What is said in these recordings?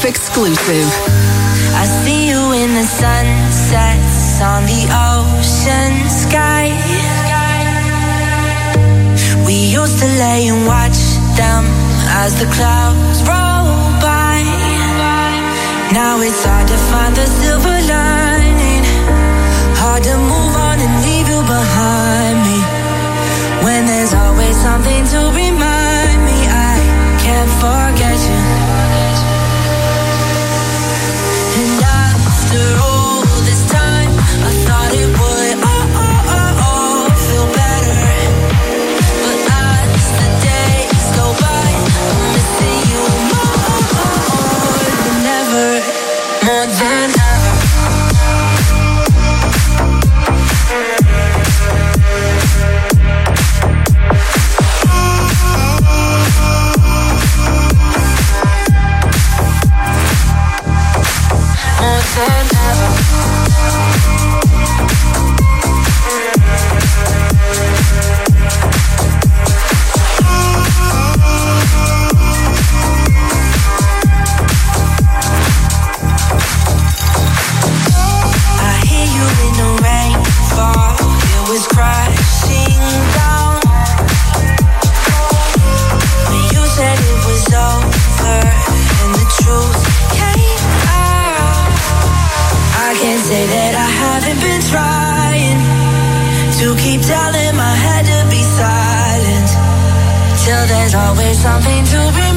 Life exclusive. I see you in the sunsets on the ocean sky. We used to lay and watch them as the clouds roll by. Now it's hard to find the silver lining, hard to move on and leave you behind me. When there's always something to remind me, I can't forget you. There's always something to remind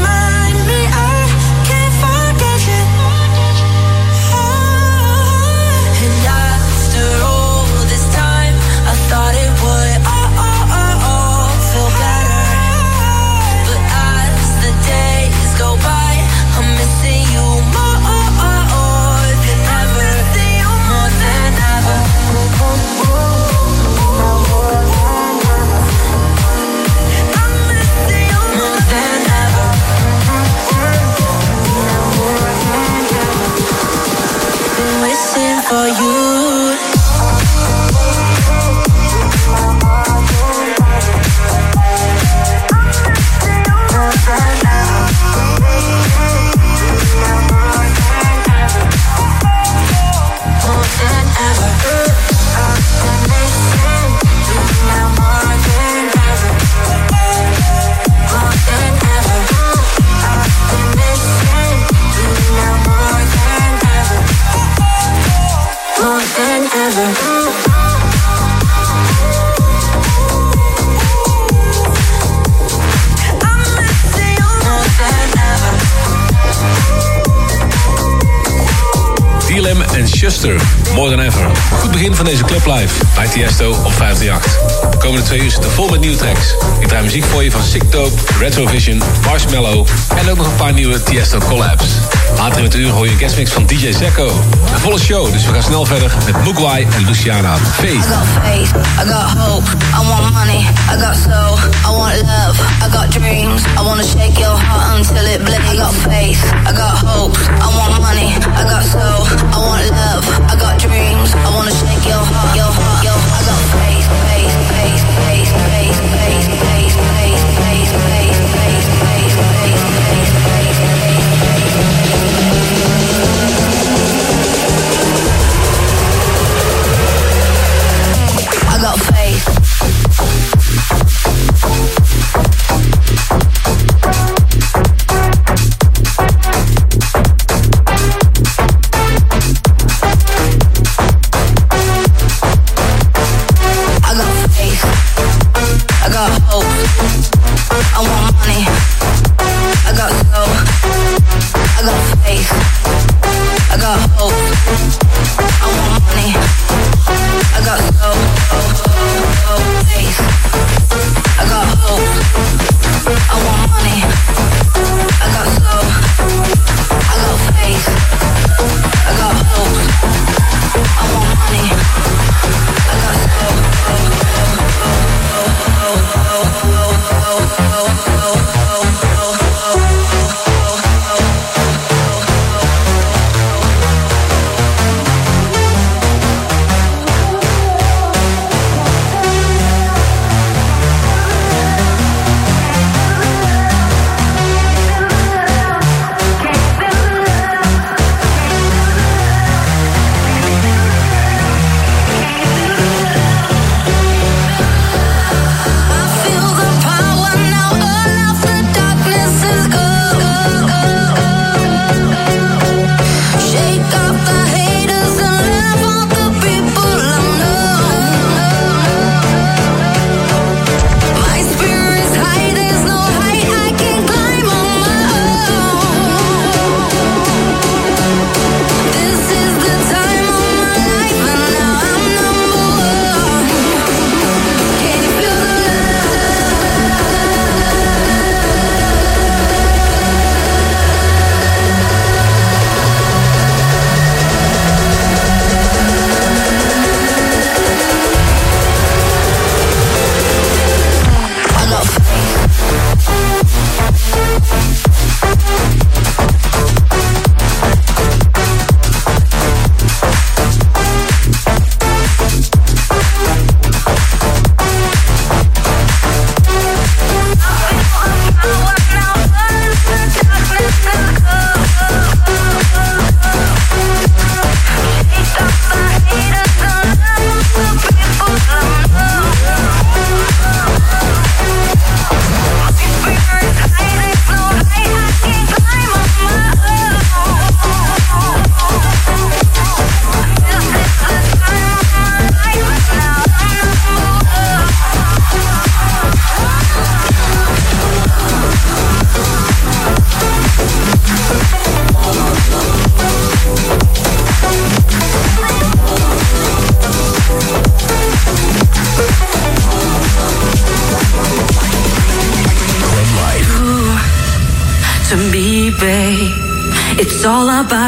More Than Ever. Goed begin van deze Club Live bij Tiesto op 538. De komende twee uur zitten vol met nieuwe tracks. Ik draai muziek voor je van Sick Retrovision, Marshmallow... en ook nog een paar nieuwe Tiesto collabs. Later in het uur hoor je een guestmix van DJ Zecco. Een volle show, dus we gaan snel verder met Mugwai en Luciana. Faith. I got faith, I got hope, I want money, I got soul, I want love, I got dreams, I wanna shake your heart until it bleeds. I got faith, I got hope, I want money, I got soul, I want love, I got dreams, I wanna shake your heart, your heart, your I got faith, faith, faith, faith, faith, faith, faith, faith, faith,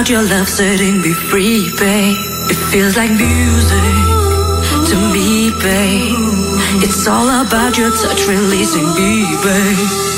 your love setting me free, babe. It feels like music to me, babe. It's all about your touch releasing me, babe.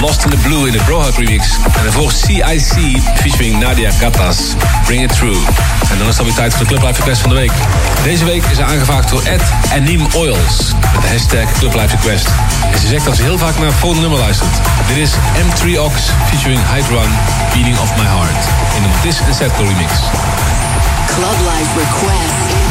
Lost in the Blue in de Brohug remix. En daarvoor CIC featuring Nadia Gattas, Bring It Through. En dan is het tijd voor de Club Life Request van de week. Deze week is er aangevraagd door Ed Anim Oils met de hashtag Club Life Request. En ze zegt dat ze heel vaak naar het nummer luistert. Dit is M3 Ox featuring Hydrun, Beating of My Heart in de en Setco remix. Club Life Request.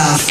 House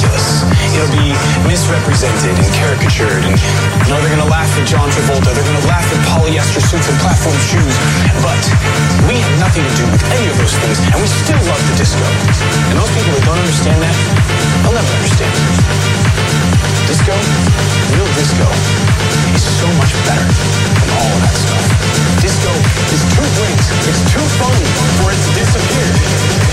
ridiculous. It'll be misrepresented and caricatured, and you know, they're gonna laugh at John Travolta, they're gonna laugh at polyester suits and platform shoes, but we have nothing to do with any of those things, and we still love the disco. And those people that don't understand that, they'll never understand. Disco, real disco, is so much better than all of that stuff. Disco is too great, it's too funny for it to disappear.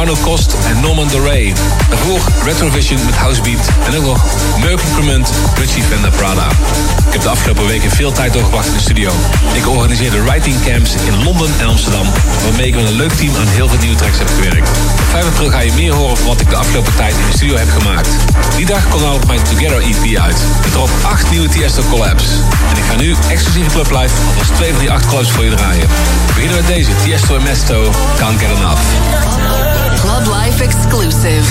Arno Kost en Norman Doray. Daarvoor Retrovision met Housebeat en ook nog Mercury Crement, Richie Venda Prada. Ik heb de afgelopen weken veel tijd doorgebracht in de studio. Ik organiseerde writing camps in Londen en Amsterdam, waarmee ik met een leuk team aan heel veel nieuwe tracks heb gewerkt. Op 5 april ga je meer horen van wat ik de afgelopen tijd in de studio heb gemaakt. Die dag nou ook mijn Together EP uit. Met erop 8 nieuwe Tiesto collabs. En ik ga nu exclusieve Club Live alvast twee van die 8 collabs voor je draaien. We beginnen met deze, Tiesto en Mesto, Can't Get Enough. Club Life exclusive.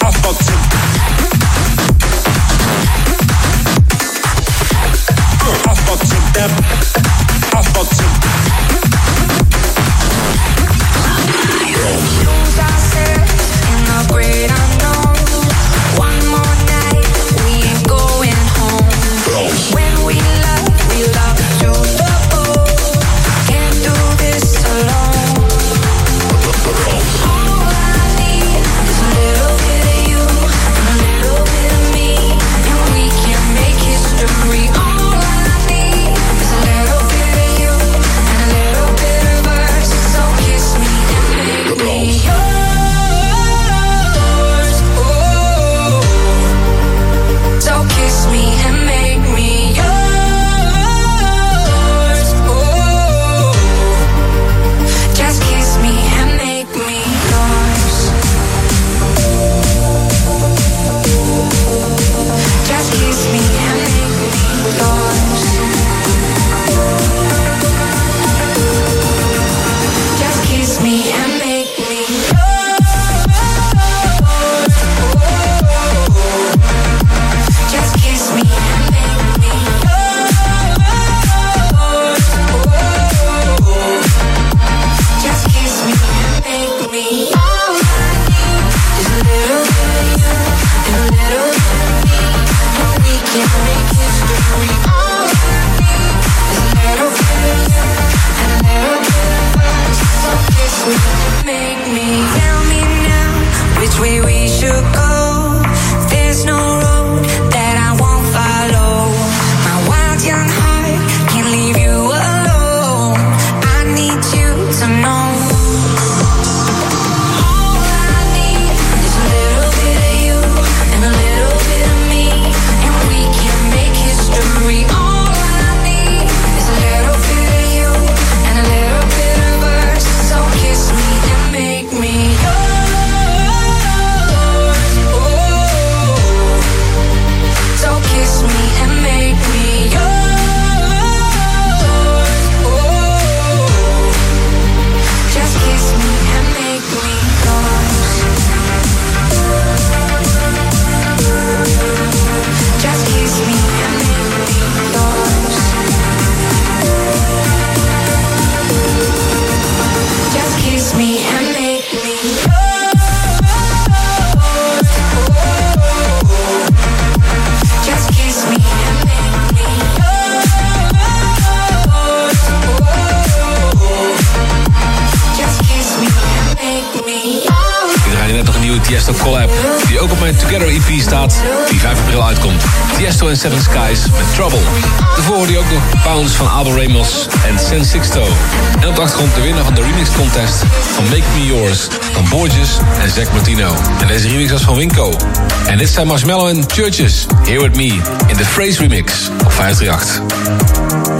I fucked it up. zijn Marshmallow en Churches. Here With Me in de Phrase Remix op 538.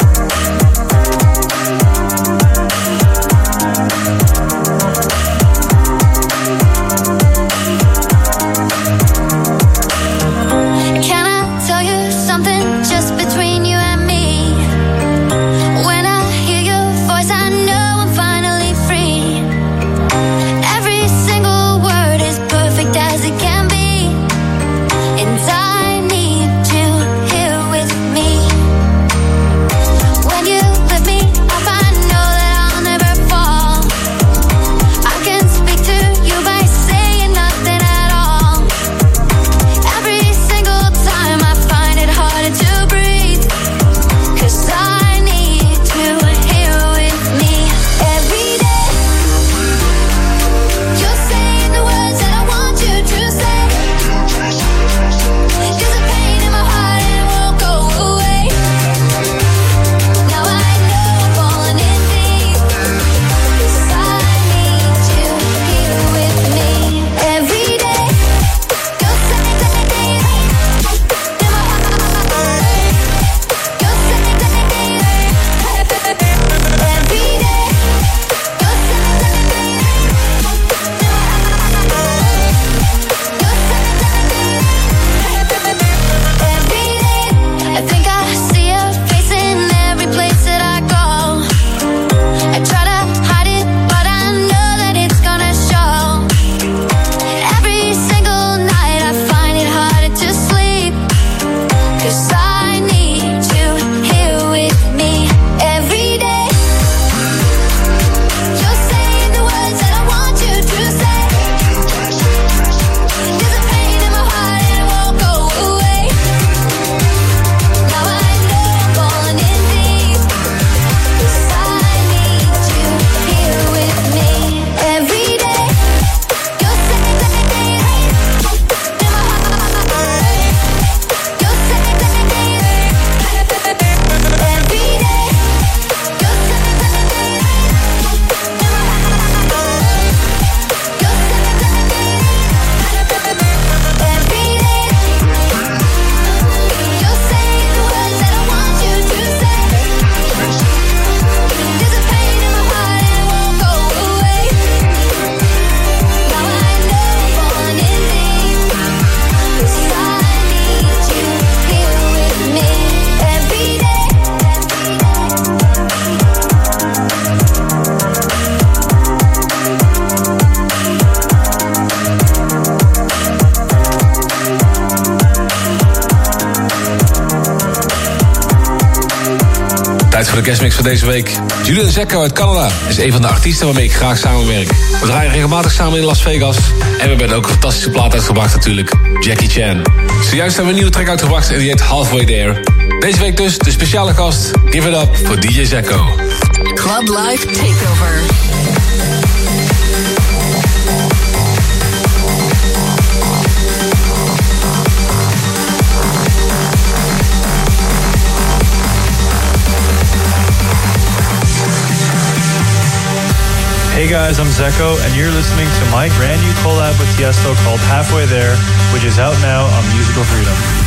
Zecco uit Canada is een van de artiesten waarmee ik graag samenwerk. We draaien regelmatig samen in Las Vegas. En we hebben ook een fantastische plaat uitgebracht natuurlijk. Jackie Chan. Zojuist hebben we een nieuwe track uitgebracht en die heet Halfway There. Deze week dus de speciale gast. Give it up voor DJ Zecco. Club Life Takeover. Hey guys, I'm Zeko, and you're listening to my brand new collab with Tiesto called Halfway There, which is out now on Musical Freedom.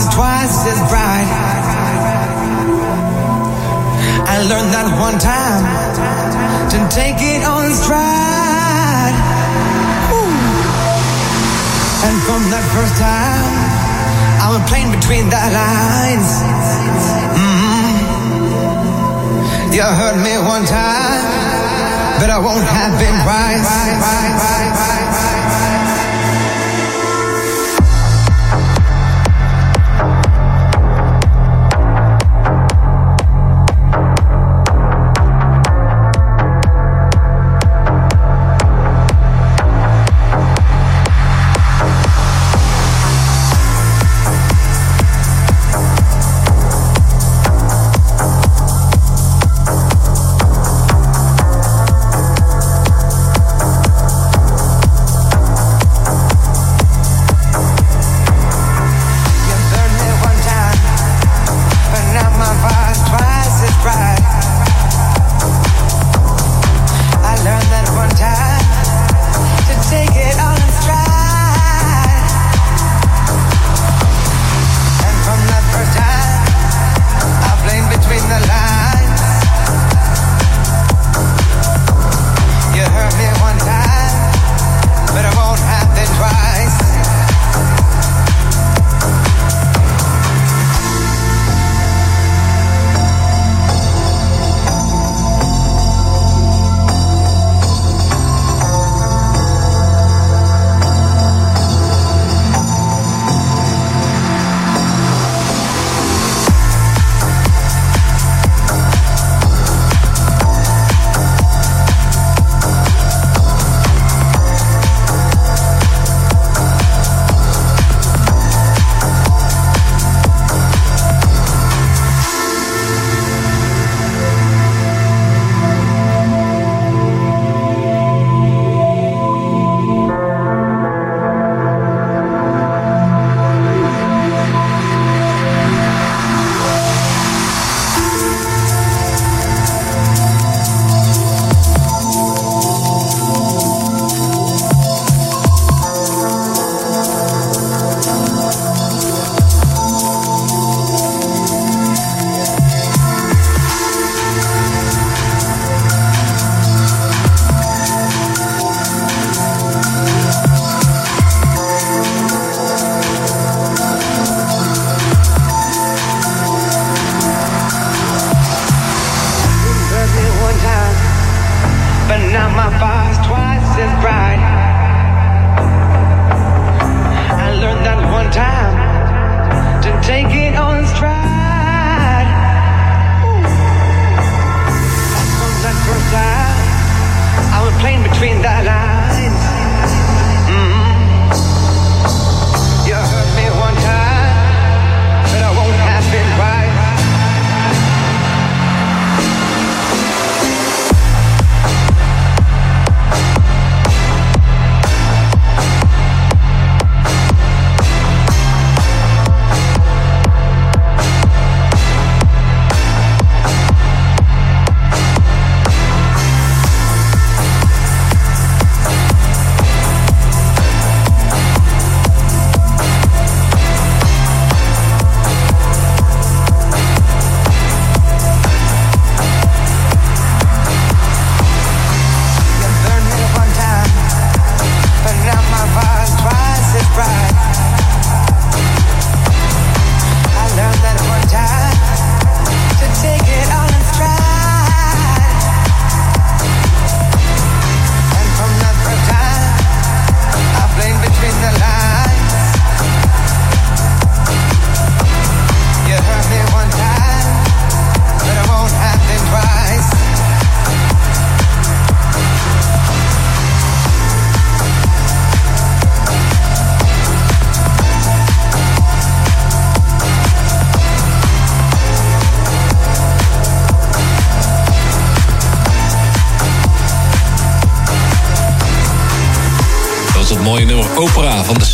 was twice as bright. I learned that one time to take it on stride. Ooh. And from that first time, I was playing between the lines. Mm-hmm. You heard me one time, but I won't have been right.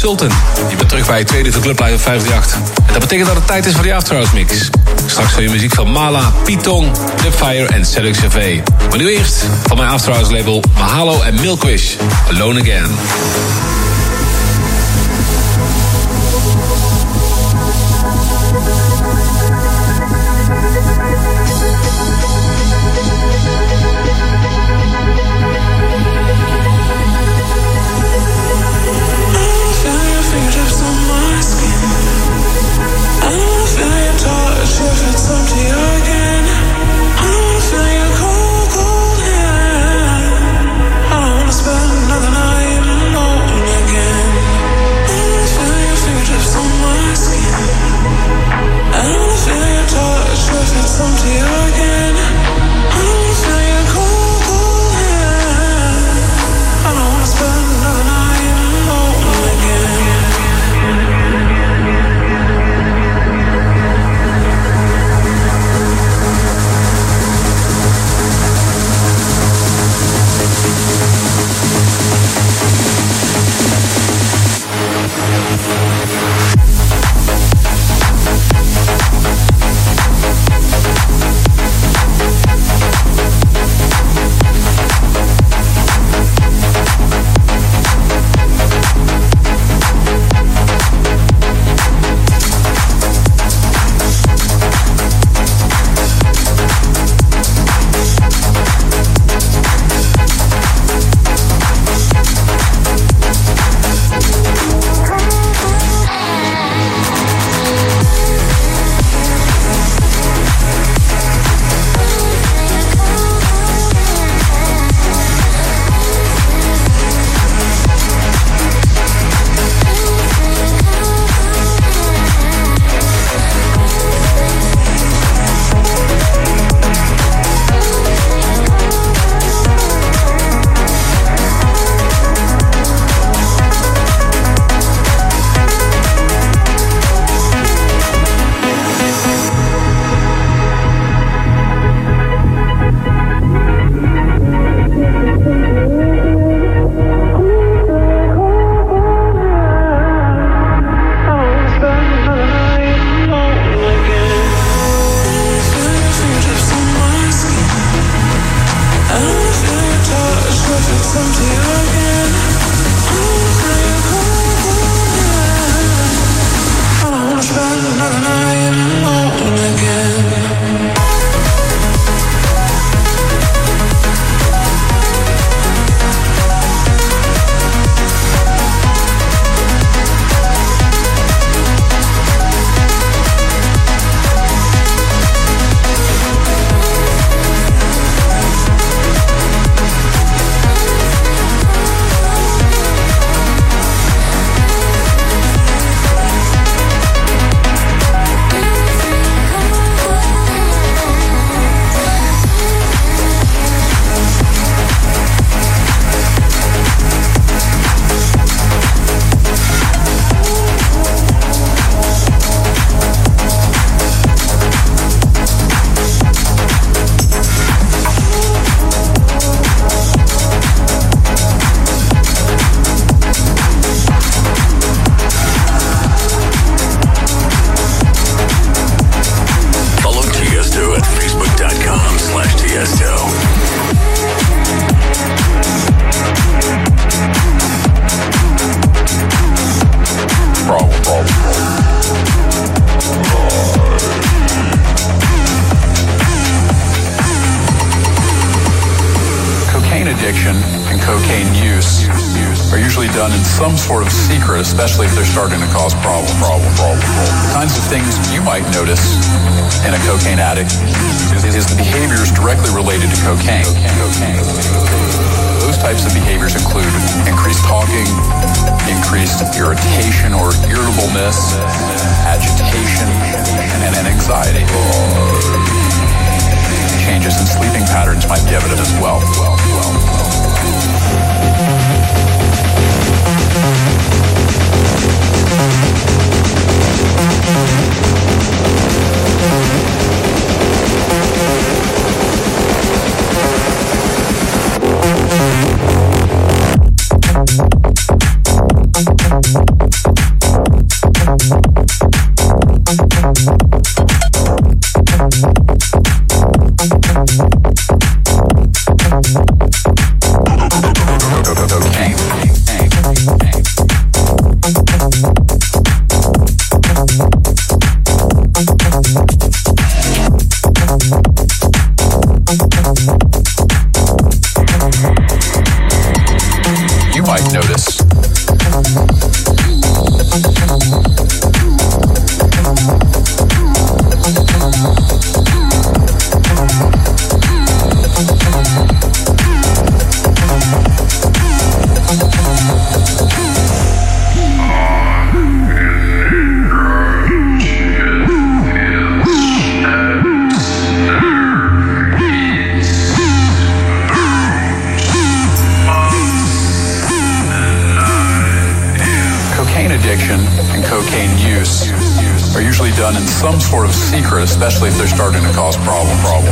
Je bent terug bij je tweede van Clublight op 538. En dat betekent dat het tijd is voor de Afterhouse Mix. Straks hoor je muziek van Mala, Pitong, The Fire en Cedric Cv. Maar nu eerst van mijn Afterhouse label Mahalo en Milkwish. Alone Again.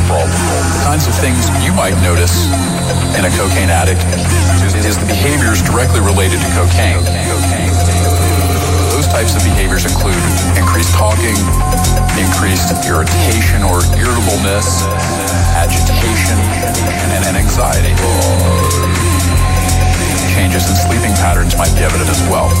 the kinds of things you might notice in a cocaine addict is the behaviors directly related to cocaine. Those types of behaviors include increased talking, increased irritation or irritableness, agitation, and anxiety. Changes in sleeping patterns might be evident as well.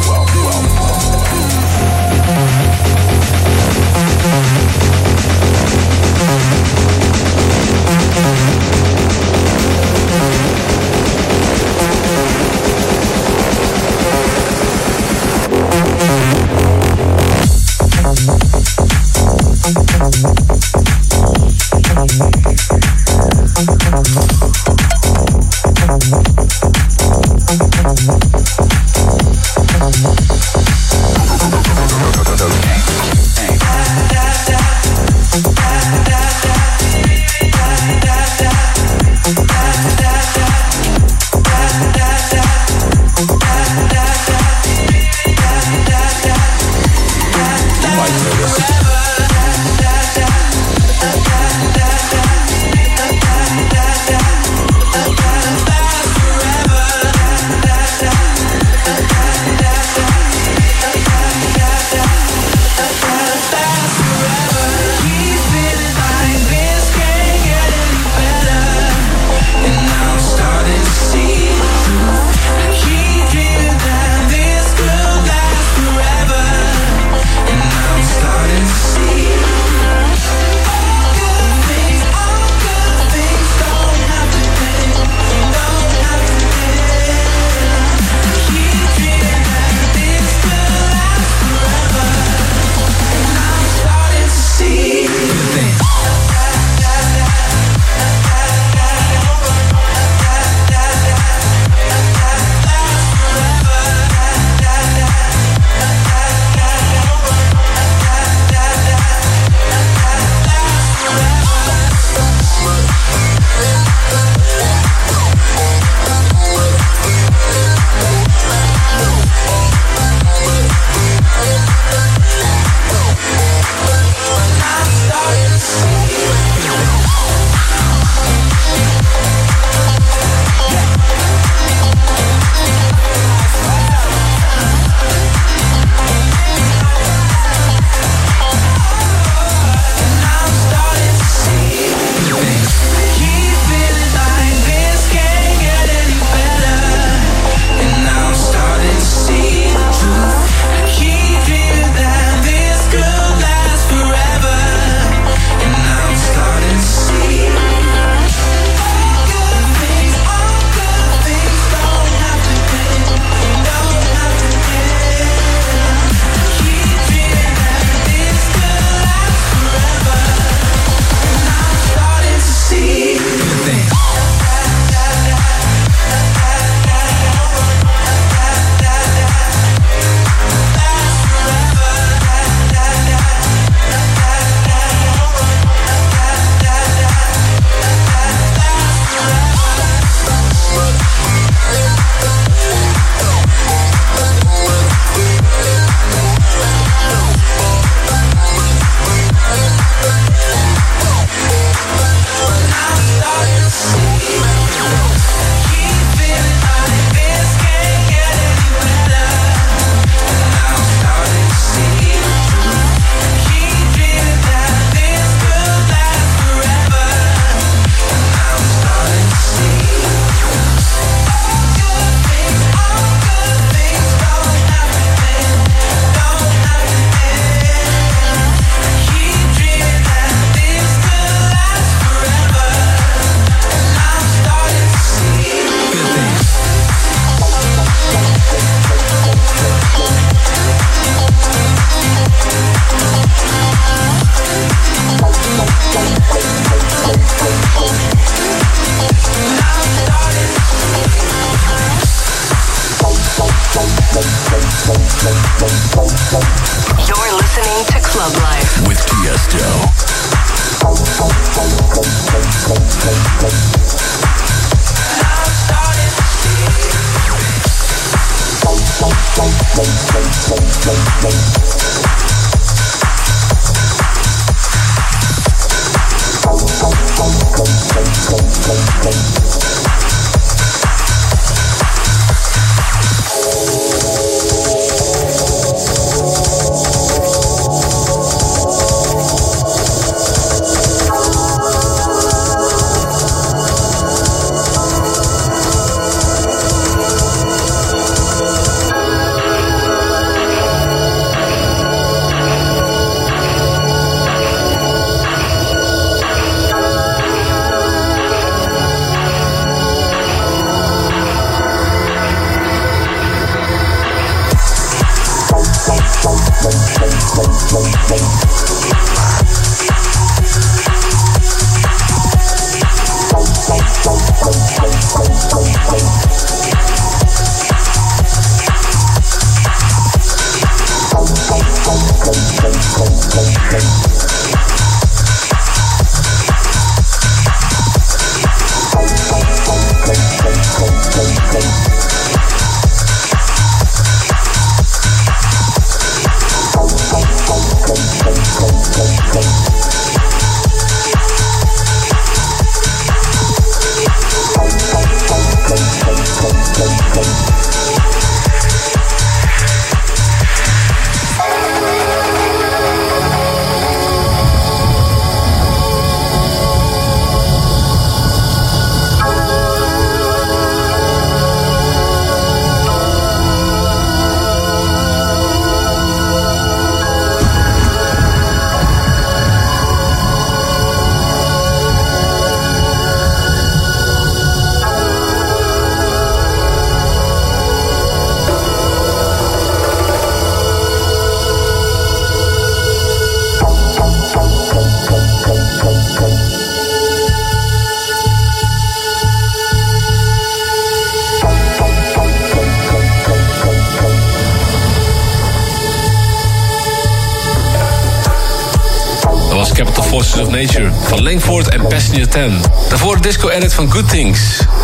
En Passenger 10. Daarvoor de disco-edit van Good Things.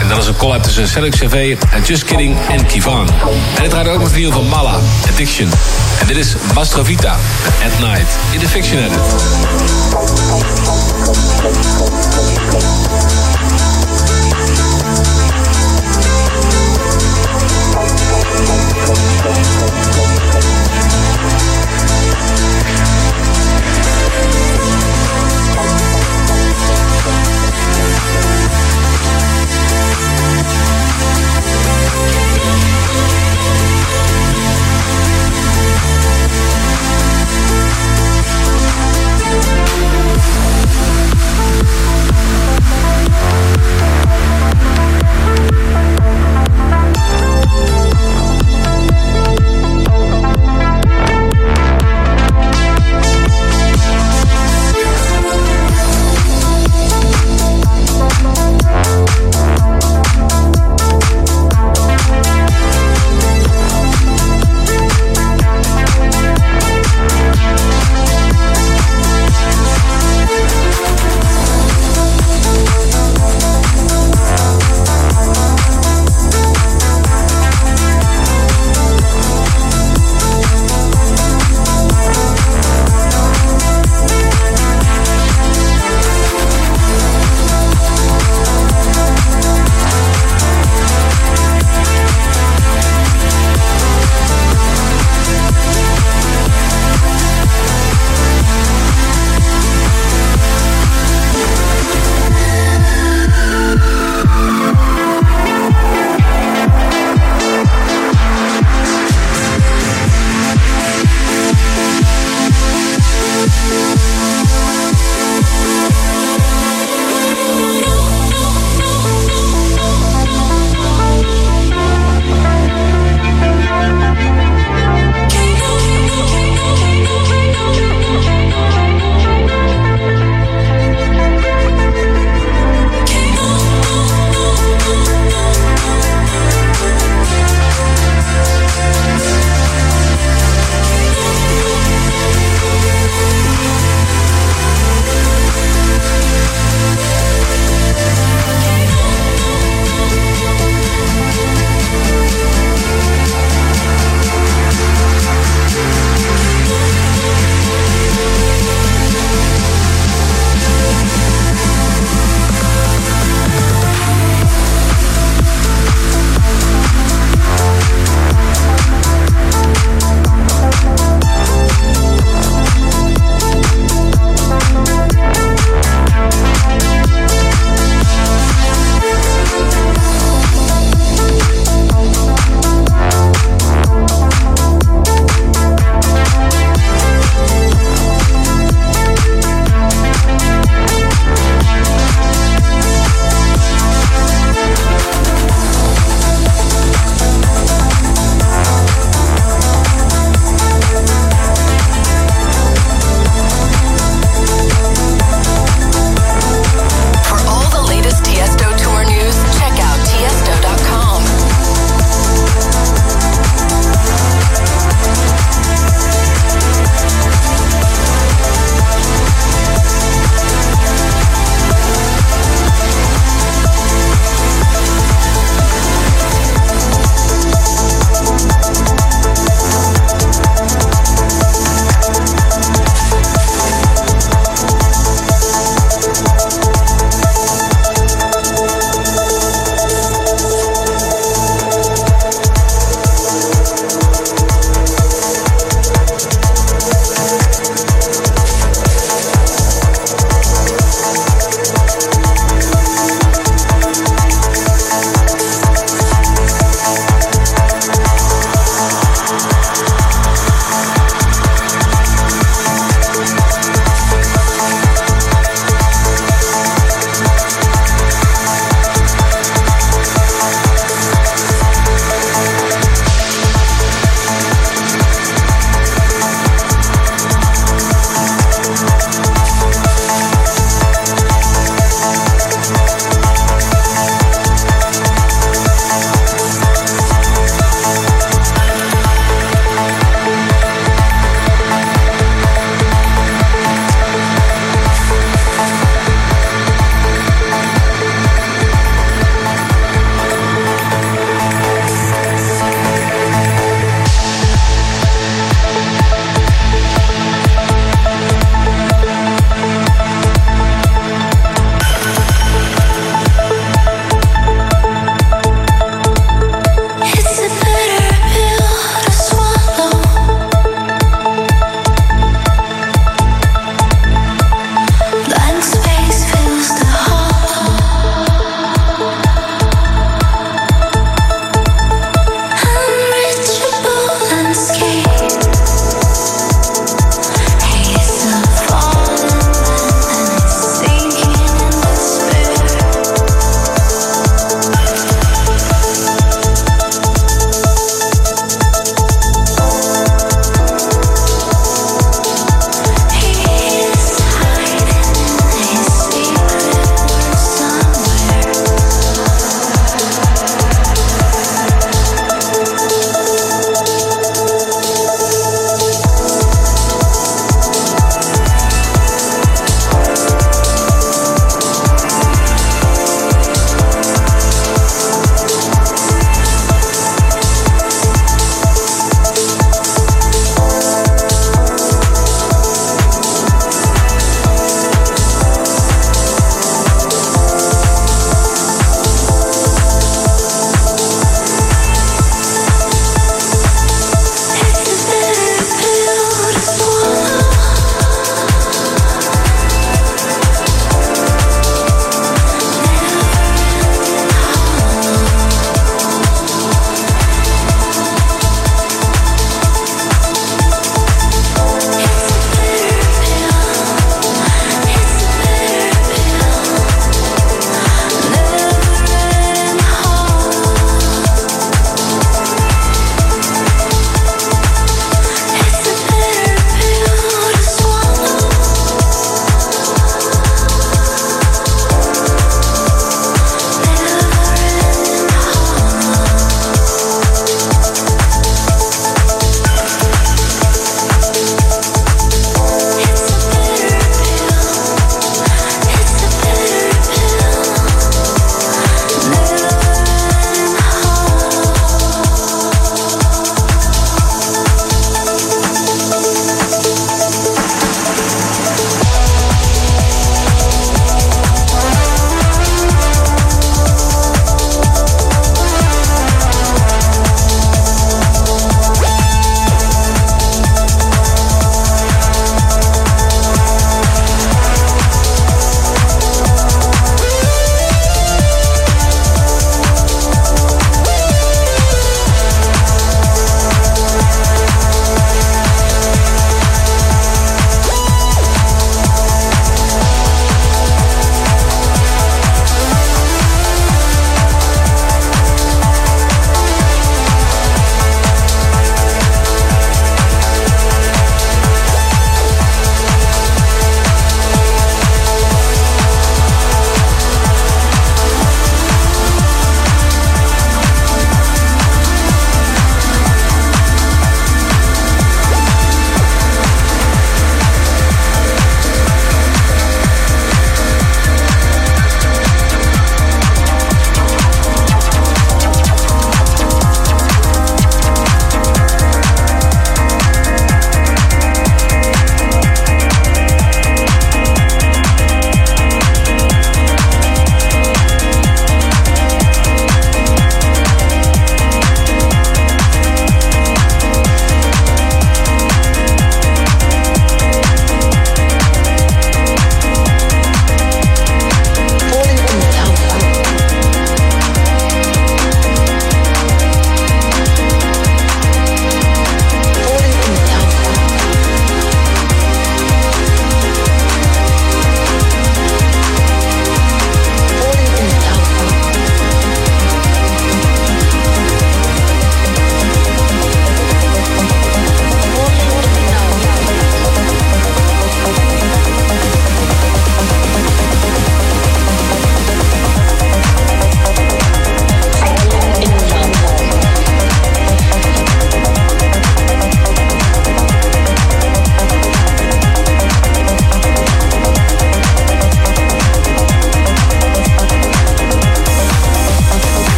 En dat is een collab tussen Celic CV en Just Kidding en Kivan. En het draait ook met video van Mala, Addiction. En dit is Mastrovita At Night in de Fiction Edit.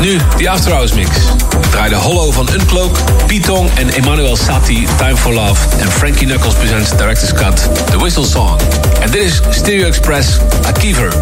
Nu de After Hours mix. Draaide Hollow van Uncloak, Pitong en Emmanuel Satie, Time for Love. En Frankie Knuckles presents Director's Cut, The Whistle Song. En dit is Stereo Express, Akiver.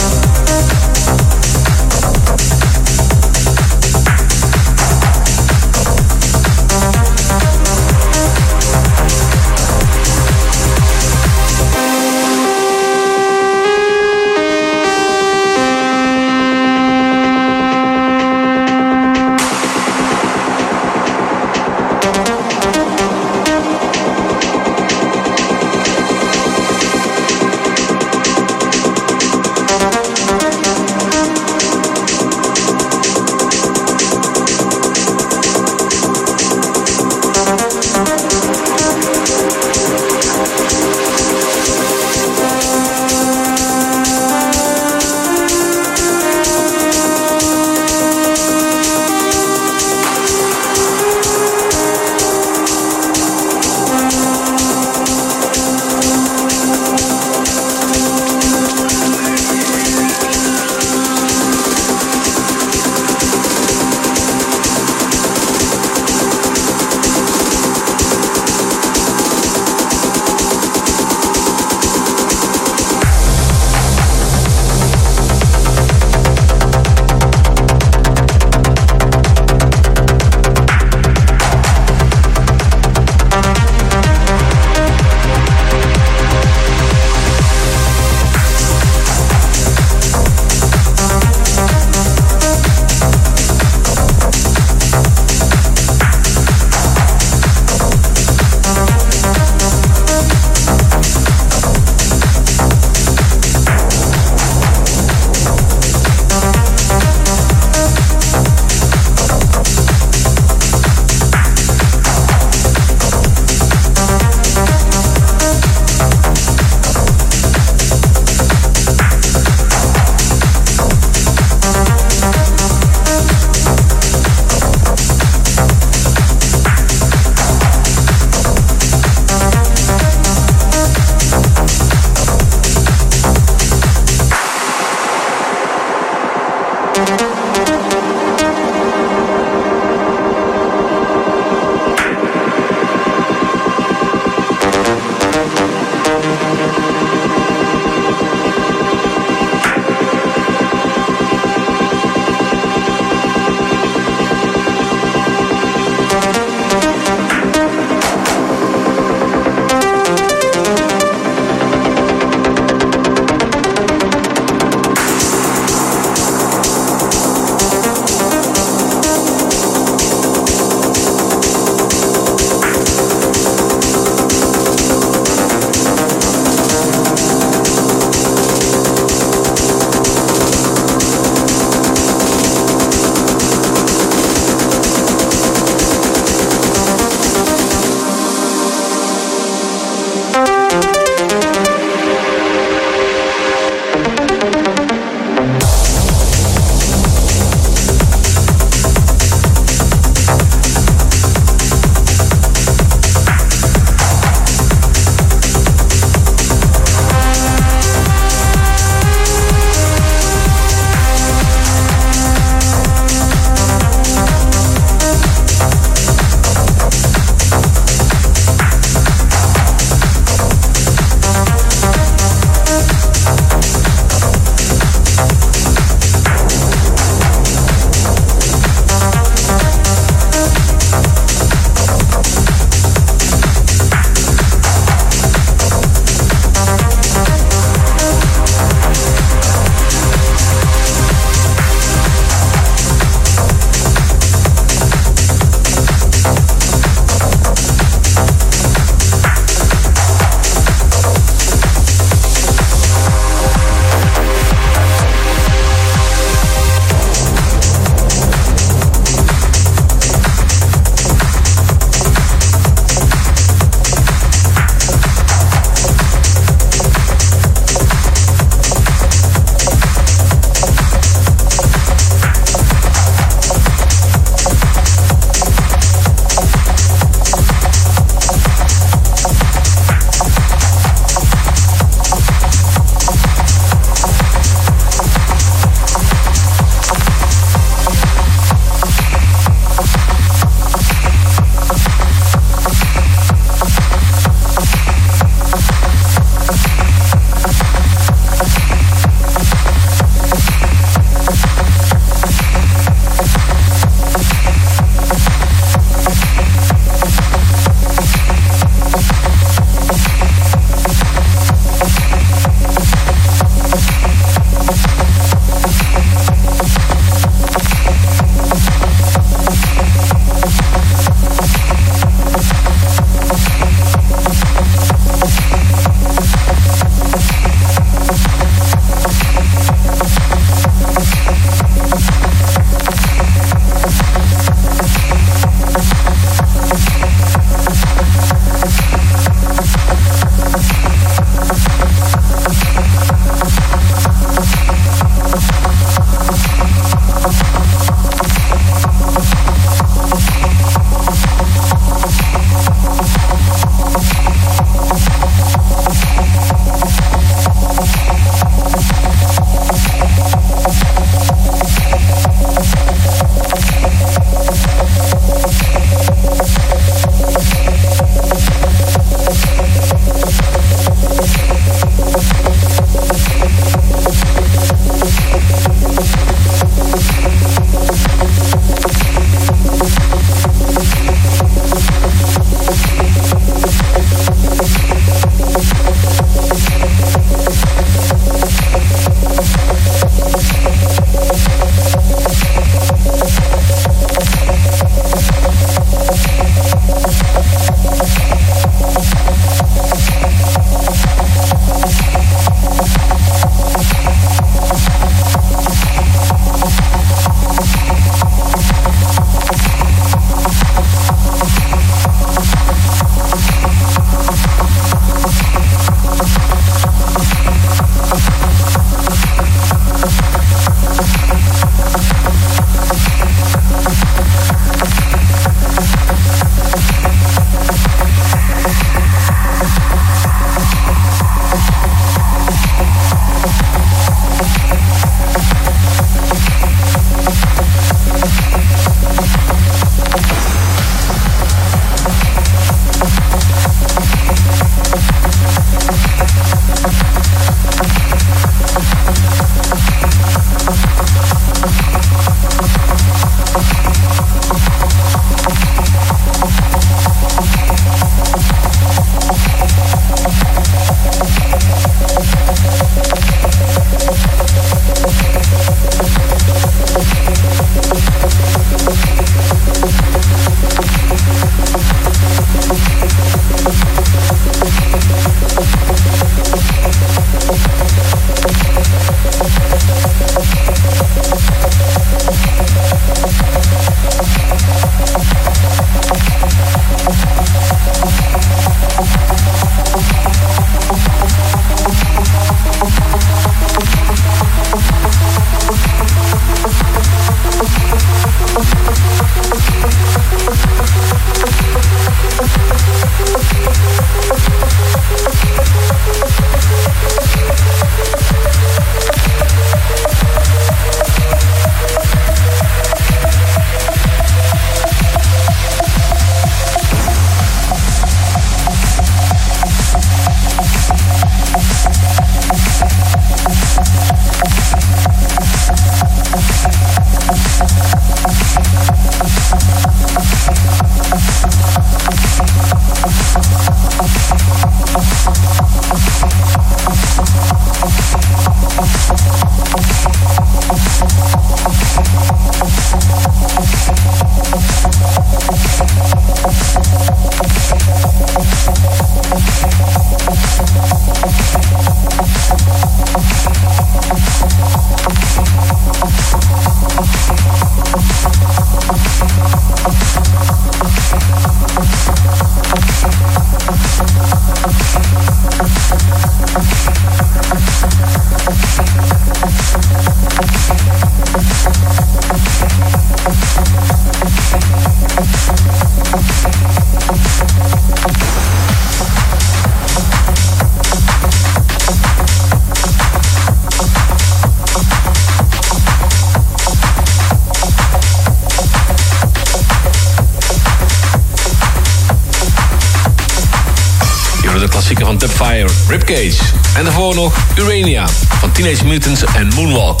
Ribcage. En daarvoor nog Urania van Teenage Mutants en Moonwalk.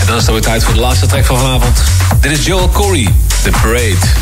En dan is het weer tijd voor de laatste track van vanavond. Dit is Joel Corey, The Parade.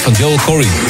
Van Joel Corey.